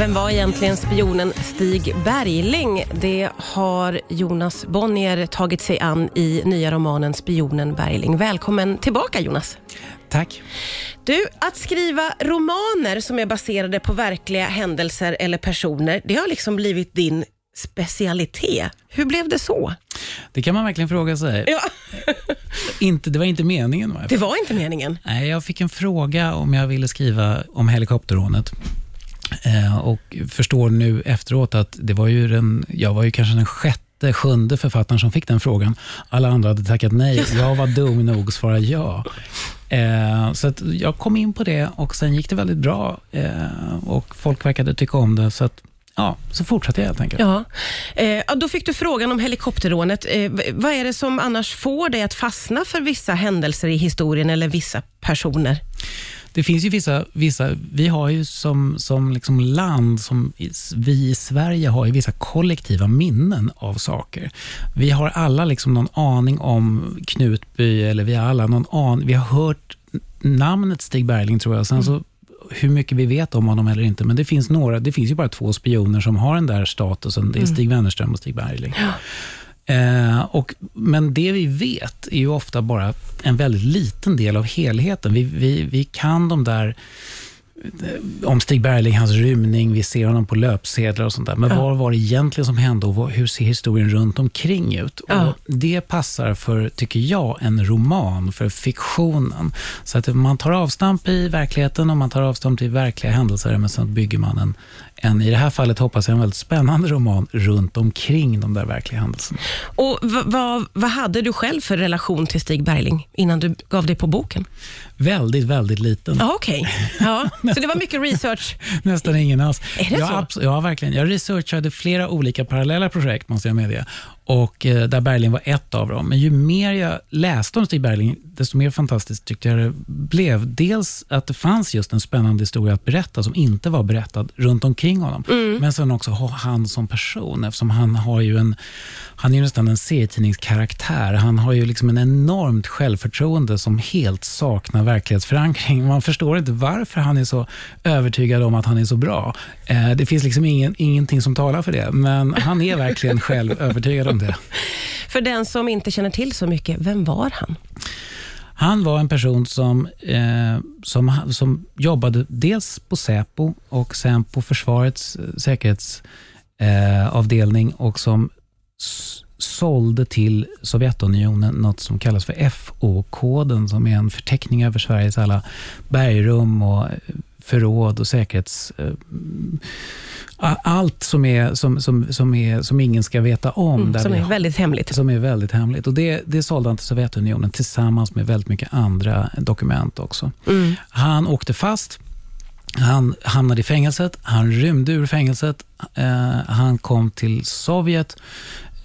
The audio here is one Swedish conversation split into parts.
Vem var egentligen spionen Stig Bergling? Det har Jonas Bonnier tagit sig an i nya romanen Spionen Bergling. Välkommen tillbaka Jonas. Tack. Du, att skriva romaner som är baserade på verkliga händelser eller personer, det har liksom blivit din specialitet. Hur blev det så? Det kan man verkligen fråga sig. Ja. Inte, det var inte meningen. Va? Det var inte meningen. Nej, jag fick en fråga om jag ville skriva om helikopterrånet. Eh, och förstår nu efteråt att det var ju den, jag var ju kanske den sjätte, sjunde författaren som fick den frågan. Alla andra hade tackat nej. Jag var dum nog att svara ja. Eh, så jag kom in på det och sen gick det väldigt bra. Eh, och Folk verkade tycka om det. Så att, ja, så fortsatte jag helt enkelt. Ja. Eh, då fick du frågan om helikopterrånet. Eh, vad är det som annars får dig att fastna för vissa händelser i historien eller vissa personer? Det finns ju vissa, vissa vi har ju som, som liksom land, som vi i Sverige har ju vissa kollektiva minnen av saker. Vi har alla liksom någon aning om Knutby, eller vi har alla någon aning, vi har hört namnet Stig Bergling tror jag, sen mm. så hur mycket vi vet om honom eller inte, men det finns några, det finns ju bara två spioner som har den där statusen. Det är mm. Stig Wennerström och Stig Bergling. Ja. Eh, och, men det vi vet är ju ofta bara en väldigt liten del av helheten. Vi, vi, vi kan de där om Stig Bergling, hans rymning, vi ser honom på löpsedlar och sånt där. Men ja. vad var det egentligen som hände och hur ser historien runt omkring ut? Ja. Och det passar för, tycker jag, en roman, för fiktionen. Så att man tar avstamp i verkligheten och man tar avstamp i verkliga händelser, men sen bygger man en, en, i det här fallet hoppas jag, en väldigt spännande roman runt omkring de där verkliga händelserna. Och vad, vad hade du själv för relation till Stig Bergling innan du gav dig på boken? Väldigt, väldigt liten. Ja, Okej, okay. ja. så det var mycket research? Nästan ingen alls. Är det jag, så? Ja, verkligen. Jag researchade flera olika parallella projekt, måste jag medge och eh, där Bergling var ett av dem. Men ju mer jag läste om Stig Bergling, desto mer fantastiskt tyckte jag det blev. Dels att det fanns just en spännande historia att berätta som inte var berättad runt omkring honom. Mm. Men sen också han som person, eftersom han har ju en han är ju nästan en serietidningskaraktär. Han har ju liksom en enormt självförtroende som helt saknar verklighetsförankring. Man förstår inte varför han är så övertygad om att han är så bra. Eh, det finns liksom ingen, ingenting som talar för det, men han är verkligen själv övertygad om det. För den som inte känner till så mycket, vem var han? Han var en person som, eh, som, som jobbade dels på Säpo och sen på Försvarets säkerhetsavdelning eh, och som sålde till Sovjetunionen något som kallas för FO-koden, som är en förteckning över Sveriges alla bergrum och förråd och säkerhets... Eh, allt som, är, som, som, som, är, som ingen ska veta om. Mm, som är väldigt hemligt. Som är väldigt hemligt. Och det, det sålde han till Sovjetunionen tillsammans med väldigt mycket andra dokument också. Mm. Han åkte fast. Han hamnade i fängelset, han rymde ur fängelset, eh, han kom till Sovjet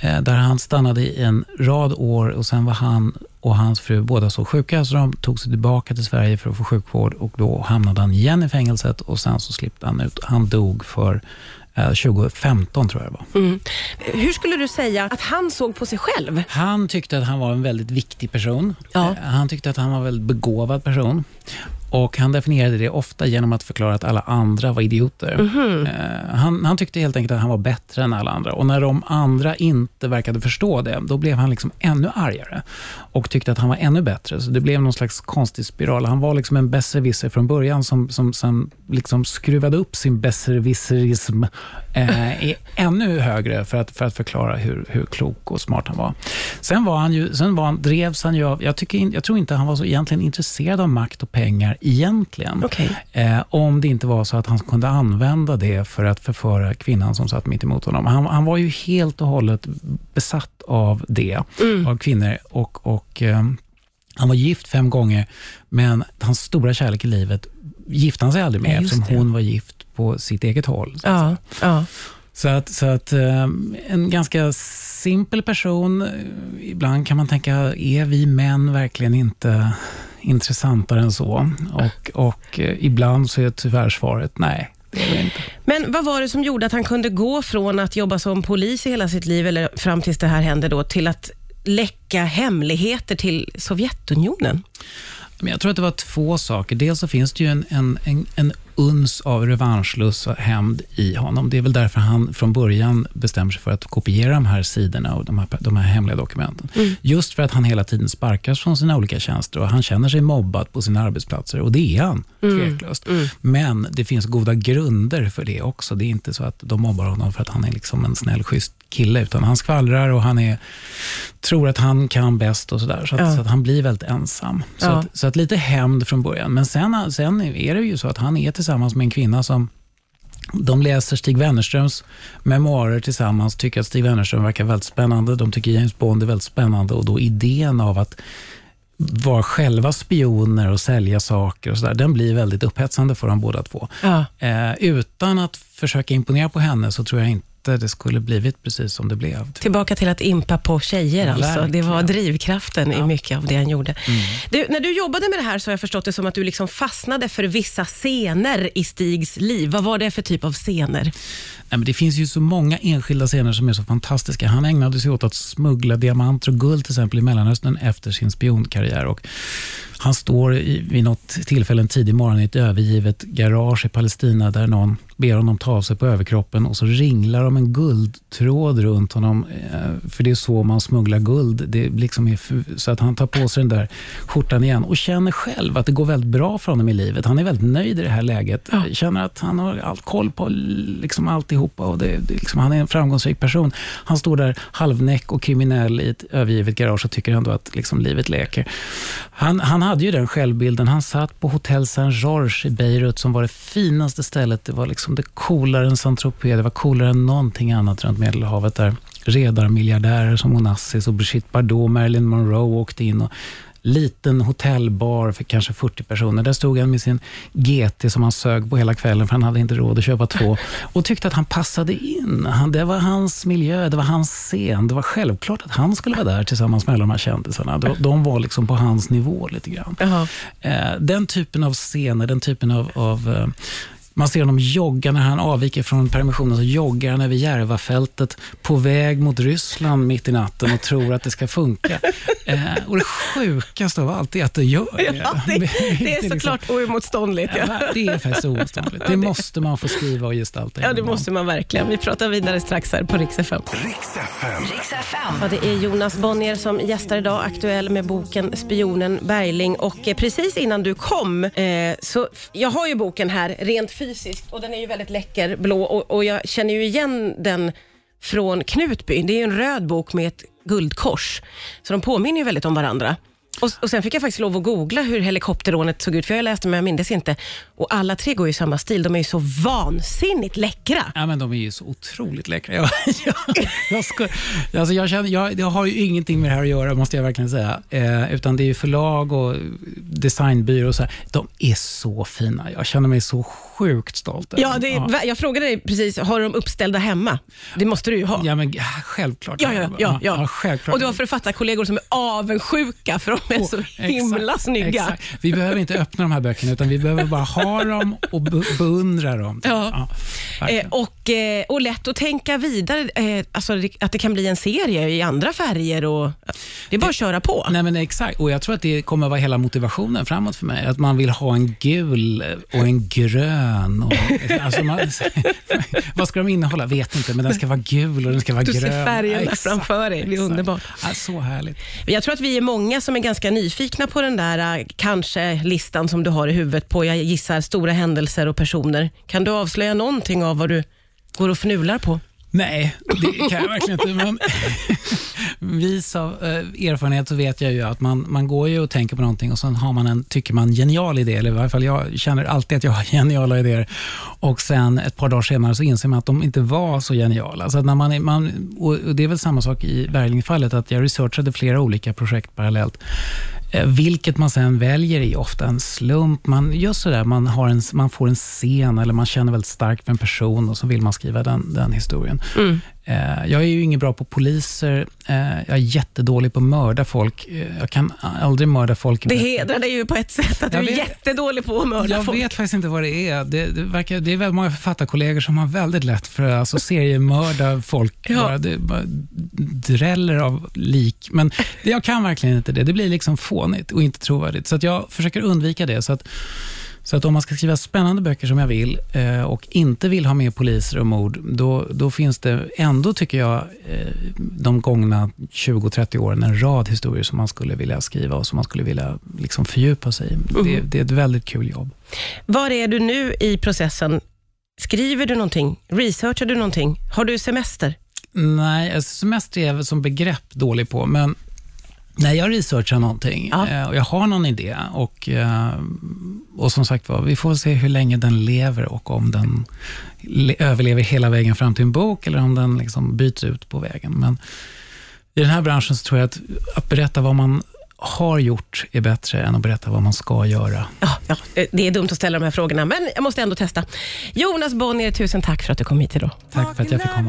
där han stannade i en rad år och sen var han och hans fru båda så sjuka så de tog sig tillbaka till Sverige för att få sjukvård och då hamnade han igen i fängelset och sen så slippte han ut. Han dog för 2015 eh, tror jag det var. Mm. Hur skulle du säga att han såg på sig själv? Han tyckte att han var en väldigt viktig person. Ja. Eh, han tyckte att han var en väldigt begåvad person. Och Han definierade det ofta genom att förklara att alla andra var idioter. Mm -hmm. han, han, tyckte helt enkelt att han var bättre än alla andra. Och När de andra inte verkade förstå det, då blev han liksom ännu argare och tyckte att han var ännu bättre. Så Det blev någon slags konstig spiral. Han var liksom en besserwisser från början som, som, som liksom skruvade upp sin besserwisserism eh, ännu högre för att, för att förklara hur, hur klok och smart han var. Sen, var han ju, sen var han, drevs han ju av... Jag, tycker, jag tror inte han var så egentligen intresserad av makt och pengar egentligen. Okay. Eh, om det inte var så att han kunde använda det för att förföra kvinnan som satt mitt emot honom. Han, han var ju helt och hållet besatt av det, mm. av kvinnor. Och, och eh, Han var gift fem gånger, men hans stora kärlek i livet gifte han sig aldrig med, ja, eftersom hon var gift på sitt eget håll. Så ja, ja. Så att, så att eh, en ganska simpel person. Ibland kan man tänka, är vi män verkligen inte intressantare än så. Och, och eh, ibland så är tyvärr svaret nej. Men vad var det som gjorde att han kunde gå från att jobba som polis i hela sitt liv, eller fram tills det här hände, då, till att läcka hemligheter till Sovjetunionen? Men jag tror att det var två saker. Dels så finns det ju en, en, en uns av revanschlust och hämnd i honom. Det är väl därför han från början bestämmer sig för att kopiera de här sidorna och de här, de här hemliga dokumenten. Mm. Just för att han hela tiden sparkas från sina olika tjänster och han känner sig mobbad på sina arbetsplatser och det är han mm. tveklöst. Mm. Men det finns goda grunder för det också. Det är inte så att de mobbar honom för att han är liksom en snäll, schysst kille, utan han skvallrar och han är, tror att han kan bäst och sådär. Så, att, ja. så att han blir väldigt ensam. Så, ja. att, så att lite hämnd från början. Men sen, sen är det ju så att han är tillsammans med en kvinna som de läser Stig Wennerströms memoarer tillsammans, tycker att Stig Wennerström verkar väldigt spännande. De tycker James Bond är väldigt spännande och då idén av att vara själva spioner och sälja saker och så där, den blir väldigt upphetsande för dem båda två. Ja. Eh, utan att försöka imponera på henne så tror jag inte det skulle blivit precis som det blev. Tillbaka till att impa på tjejer alltså. Verkligen. Det var drivkraften ja. i mycket av det han gjorde. Mm. Du, när du jobbade med det här så har jag förstått det som att du liksom fastnade för vissa scener i Stigs liv. Vad var det för typ av scener? Nej, men det finns ju så många enskilda scener som är så fantastiska. Han ägnade sig åt att smuggla diamanter och guld till exempel i Mellanöstern efter sin spionkarriär. Och han står i, vid något tillfälle en tidig morgon i ett övergivet garage i Palestina där någon ber honom ta av sig på överkroppen och så ringlar de en guldtråd runt honom. Eh, för det är så man smugglar guld. Det liksom är så att han tar på sig den där skjortan igen och känner själv att det går väldigt bra för honom i livet. Han är väldigt nöjd i det här läget. Ja. Känner att han har all koll på liksom alltihopa och det, det liksom, han är en framgångsrik person. Han står där halvnäck och kriminell i ett övergivet garage och tycker ändå att liksom, livet leker. Han, han hade ju den självbilden. Han satt på Hotell Saint-Georges i Beirut som var det finaste stället. Det var liksom det coolare än Saint-Tropez. Det var coolare än någonting annat runt Medelhavet. där redarmiljardärer som Onassis och Brigitte Bardot, Marilyn Monroe åkte in och liten hotellbar för kanske 40 personer. Där stod han med sin GT som han sög på hela kvällen, för han hade inte råd att köpa två. Och tyckte att han passade in. Han, det var hans miljö, det var hans scen. Det var självklart att han skulle vara där tillsammans med alla de här kändisarna. De, de var liksom på hans nivå lite grann. Uh -huh. Den typen av scener, den typen av, av eh, man ser honom jogga när han avviker från permissionen, så joggar han över Järvafältet på väg mot Ryssland mitt i natten och tror att det ska funka. Eh, och det sjukaste av allt är att det gör det. Ja, det, det är liksom- såklart liksom, oemotståndligt. Ja. det är faktiskt oemotståndligt. Det måste man få skriva och gestalta. Ja, det måste man verkligen. Vi pratar vidare strax här på Rix FM. Ja, det är Jonas Bonnier som gästar idag, aktuell med boken Spionen Bergling. Och eh, precis innan du kom, eh, så jag har ju boken här rent fysiskt och den är ju väldigt läcker blå och, och jag känner ju igen den från Knutby. Det är ju en röd bok med ett guldkors. Så de påminner ju väldigt om varandra. Och, och Sen fick jag faktiskt lov att googla hur helikopterrånet såg ut, för jag läste men jag minns inte. Och alla tre går i samma stil. De är ju så vansinnigt läckra. Ja, men de är ju så otroligt läckra. Jag, jag, jag, ska, alltså jag, känner, jag, jag har ju ingenting med det här att göra, måste jag verkligen säga. Eh, utan det är ju förlag och designbyrå och så här. De är så fina. Jag känner mig så sjukt stolt. Ja, det ja. Jag frågade dig precis, har dem uppställda hemma? Det måste du ju ha. Ja, men självklart. Ja, ja, ja, ja. ja självklart. Och du har författarkollegor som är avundsjuka för de är så himla exakt, snygga. Exakt. Vi behöver inte öppna de här böckerna, utan vi behöver bara ha dem och beundra dem. Ja. Eh, och, eh, och lätt att tänka vidare, eh, alltså att det kan bli en serie i andra färger. Och, det är bara att köra på. Nej, men Exakt, och jag tror att det kommer vara hela motivationen framåt för mig. Att man vill ha en gul och en grön grön. Och, alltså man, vad ska de innehålla? Vet inte, men den ska vara gul och den ska vara du grön. Du ser färgerna ja, framför dig. Det är underbart. Ja, så härligt. Jag tror att vi är många som är ganska nyfikna på den där äh, kanske-listan som du har i huvudet på, jag gissar, stora händelser och personer. Kan du avslöja någonting av vad du går och fnular på? Nej, det kan jag verkligen inte. Men vis av eh, erfarenhet så vet jag ju att man, man går ju och tänker på någonting och sen har man en, tycker man, genial idé, eller i varje fall jag känner alltid att jag har geniala idéer. Och sen ett par dagar senare så inser man att de inte var så geniala. Så när man, man, och det är väl samma sak i Berglingfallet, att jag researchade flera olika projekt parallellt. Eh, vilket man sen väljer är ofta en slump. Man, just sådär, man, har en, man får en scen eller man känner väldigt starkt för en person och så vill man skriva den, den historien. Mm. Eh, jag är ju ingen bra på poliser. Eh, jag är jättedålig på att mörda folk. Jag kan aldrig mörda folk. Det hedrar dig ju på ett sätt att jag du är vet, jättedålig på att mörda jag folk. Jag vet faktiskt inte vad det är. Det, det, verkar, det är väldigt många författarkollegor som har väldigt lätt för att alltså, seriemörda folk. Ja. Bara, det bara dräller av lik. Men jag kan verkligen inte det. Det blir liksom fånigt och inte trovärdigt. Så jag försöker undvika det. Så att Så att om man ska skriva spännande böcker som jag vill eh, och inte vill ha med poliser och mord, då, då finns det ändå, tycker jag, eh, de gångna 20-30 åren en rad historier som man skulle vilja skriva och som man skulle vilja liksom fördjupa sig i. Mm. Det, det, är ett väldigt kul jobb. Var är du nu i processen? Skriver du någonting? Researchar du någonting? Har du semester? Nej, semester är jag som begrepp dålig på, men när jag researchar någonting ja. Eh, och jag har någon idé och, eh, och som sagt var, vi får se hur länge den lever och om den överlever hela vägen fram till en bok eller om den liksom byts ut på vägen. Men i den här branschen så tror jag att, att berätta vad man har gjort är bättre än att berätta vad man ska göra. Ja, ja, det är dumt att ställa de här frågorna, men jag måste ändå testa. Jonas Bonnier, tusen tack för att du kom hit idag. Tack för att jag fick komma.